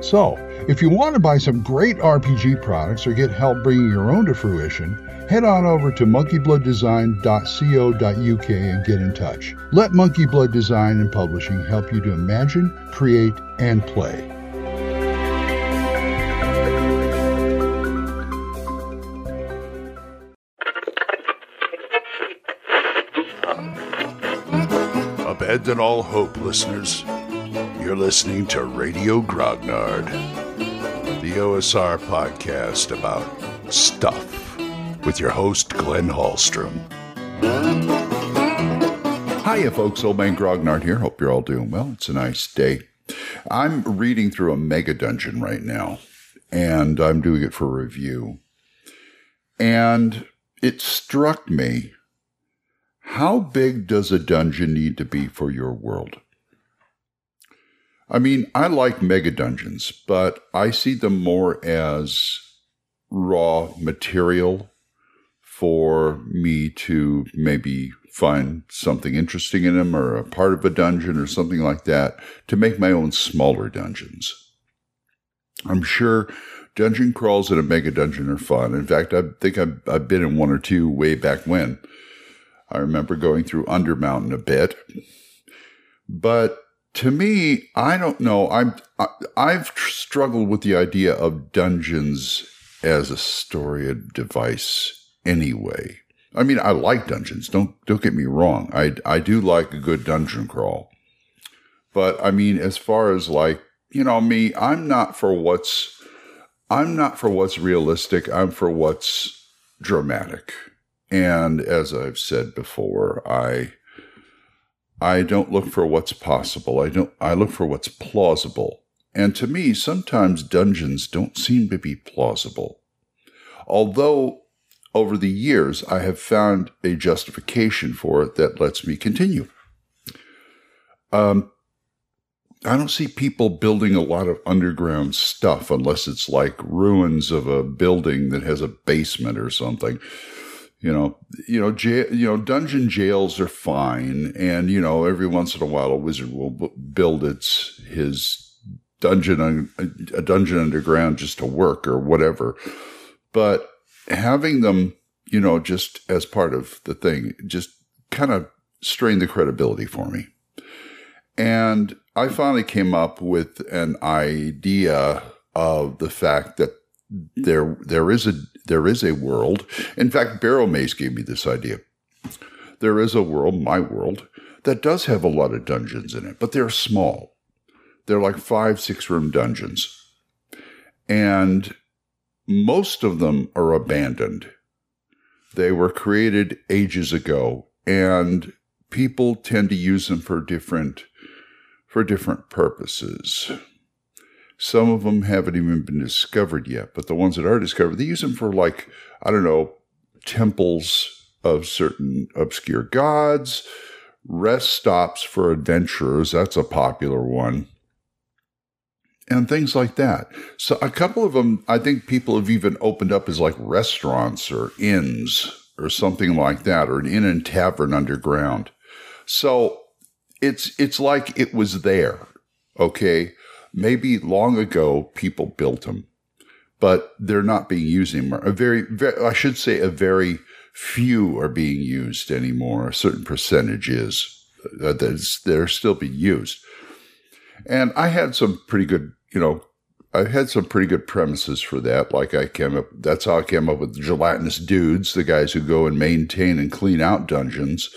So, if you want to buy some great RPG products or get help bringing your own to fruition, head on over to monkeyblooddesign.co.uk and get in touch. Let Monkey Blood Design and Publishing help you to imagine, create, and play. Abandon all hope, listeners. You're listening to Radio Grognard, the OSR podcast about stuff with your host, Glenn Hallstrom. Hiya, folks. Old Man Grognard here. Hope you're all doing well. It's a nice day. I'm reading through a mega dungeon right now, and I'm doing it for review. And it struck me how big does a dungeon need to be for your world? I mean, I like mega dungeons, but I see them more as raw material for me to maybe find something interesting in them or a part of a dungeon or something like that to make my own smaller dungeons. I'm sure dungeon crawls in a mega dungeon are fun. In fact, I think I've, I've been in one or two way back when. I remember going through Undermountain a bit. But to me, I don't know. I'm I, I've struggled with the idea of dungeons as a storage device anyway. I mean, I like dungeons. Don't don't get me wrong. I I do like a good dungeon crawl. But I mean, as far as like, you know, me, I'm not for what's I'm not for what's realistic. I'm for what's dramatic. And as I've said before, I I don't look for what's possible. I don't I look for what's plausible. And to me, sometimes dungeons don't seem to be plausible. Although over the years, I have found a justification for it that lets me continue. Um, I don't see people building a lot of underground stuff unless it's like ruins of a building that has a basement or something. You know, you know, jail, you know, dungeon jails are fine, and you know, every once in a while, a wizard will b- build its his dungeon a dungeon underground just to work or whatever. But having them, you know, just as part of the thing, just kind of strained the credibility for me. And I finally came up with an idea of the fact that there there is a there is a world. In fact, Barrowmaze gave me this idea. There is a world, my world, that does have a lot of dungeons in it, but they're small. They're like five, six room dungeons. And most of them are abandoned. They were created ages ago and people tend to use them for different for different purposes. Some of them haven't even been discovered yet, but the ones that are discovered, they use them for like, I don't know, temples of certain obscure gods, rest stops for adventurers, that's a popular one and things like that. So a couple of them, I think people have even opened up as like restaurants or inns or something like that, or an inn and tavern underground. So it's it's like it was there. Okay, maybe long ago people built them, but they're not being used anymore. A very, very I should say, a very few are being used anymore. A certain percentage is uh, that they're still being used. And I had some pretty good you know, I had some pretty good premises for that. Like I came up, that's how I came up with gelatinous dudes, the guys who go and maintain and clean out dungeons.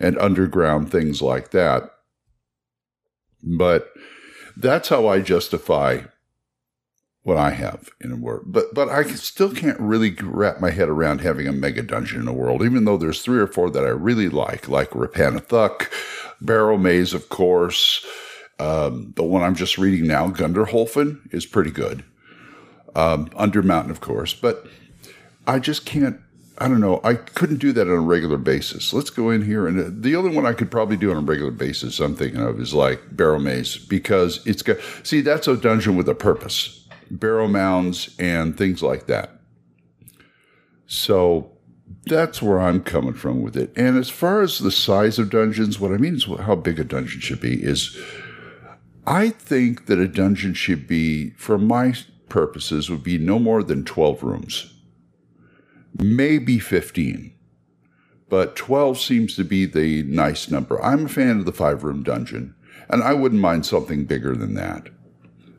and underground things like that. But that's how I justify what I have in a world. But but I still can't really wrap my head around having a mega dungeon in a world, even though there's three or four that I really like, like Repannathuk, Barrowmaze, of course. Um, the one I'm just reading now, Gunderholfen, is pretty good. Um, Undermountain, of course, but I just can't. I don't know. I couldn't do that on a regular basis. Let's go in here, and uh, the only one I could probably do on a regular basis I'm thinking of is like Barrowmaze because it's got. See, that's a dungeon with a purpose barrow mounds, and things like that. So that's where I'm coming from with it. And as far as the size of dungeons, what I mean is how big a dungeon should be is I think that a dungeon should be, for my purposes, would be no more than 12 rooms, maybe 15. But 12 seems to be the nice number. I'm a fan of the five room dungeon, and I wouldn't mind something bigger than that.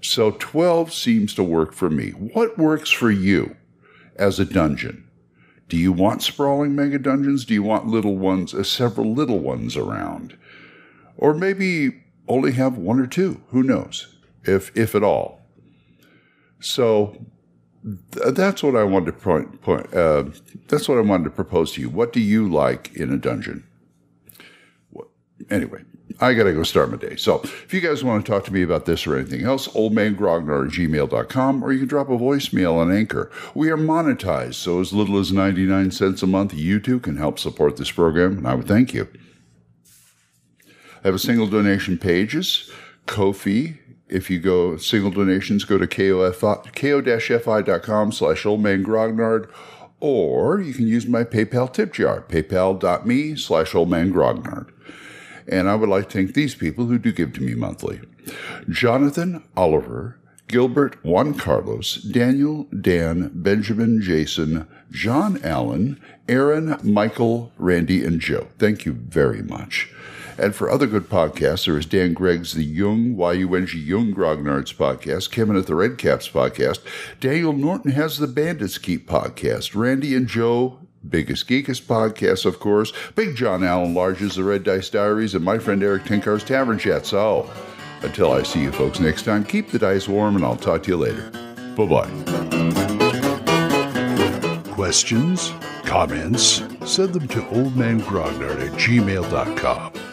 So 12 seems to work for me. What works for you as a dungeon? Do you want sprawling mega dungeons? Do you want little ones, uh, several little ones around? Or maybe only have one or two, who knows, if, if at all. So that's what I wanted to point, point uh, that's what I wanted to propose to you. What do you like in a dungeon? What, anyway, I got to go start my day. So if you guys want to talk to me about this or anything else, oldmangrognard at gmail.com, or you can drop a voicemail on Anchor. We are monetized, so as little as 99 cents a month, you too can help support this program, and I would thank you. I have a single donation pages, Ko-fi. If you go single donations, go to ko-fi.com slash oldmangrognard, or you can use my PayPal tip jar, paypal.me slash oldmangrognard. And I would like to thank these people who do give to me monthly Jonathan Oliver, Gilbert Juan Carlos, Daniel, Dan, Benjamin, Jason, John Allen, Aaron, Michael, Randy, and Joe. Thank you very much. And for other good podcasts, there is Dan Gregg's The Yung, Y-U-N-G, Yung Grognard's podcast, Kevin at the Red Caps podcast. Daniel Norton has the Bandits Keep podcast. Randy and Joe Biggest Geekest podcast, of course. Big John Allen Large's The Red Dice Diaries, and my friend Eric Tenkar's Tavern Chat. So, until I see you folks next time, keep the dice warm, and I'll talk to you later. Bye bye. Questions? Comments? Send them to oldmangrognard at gmail.com.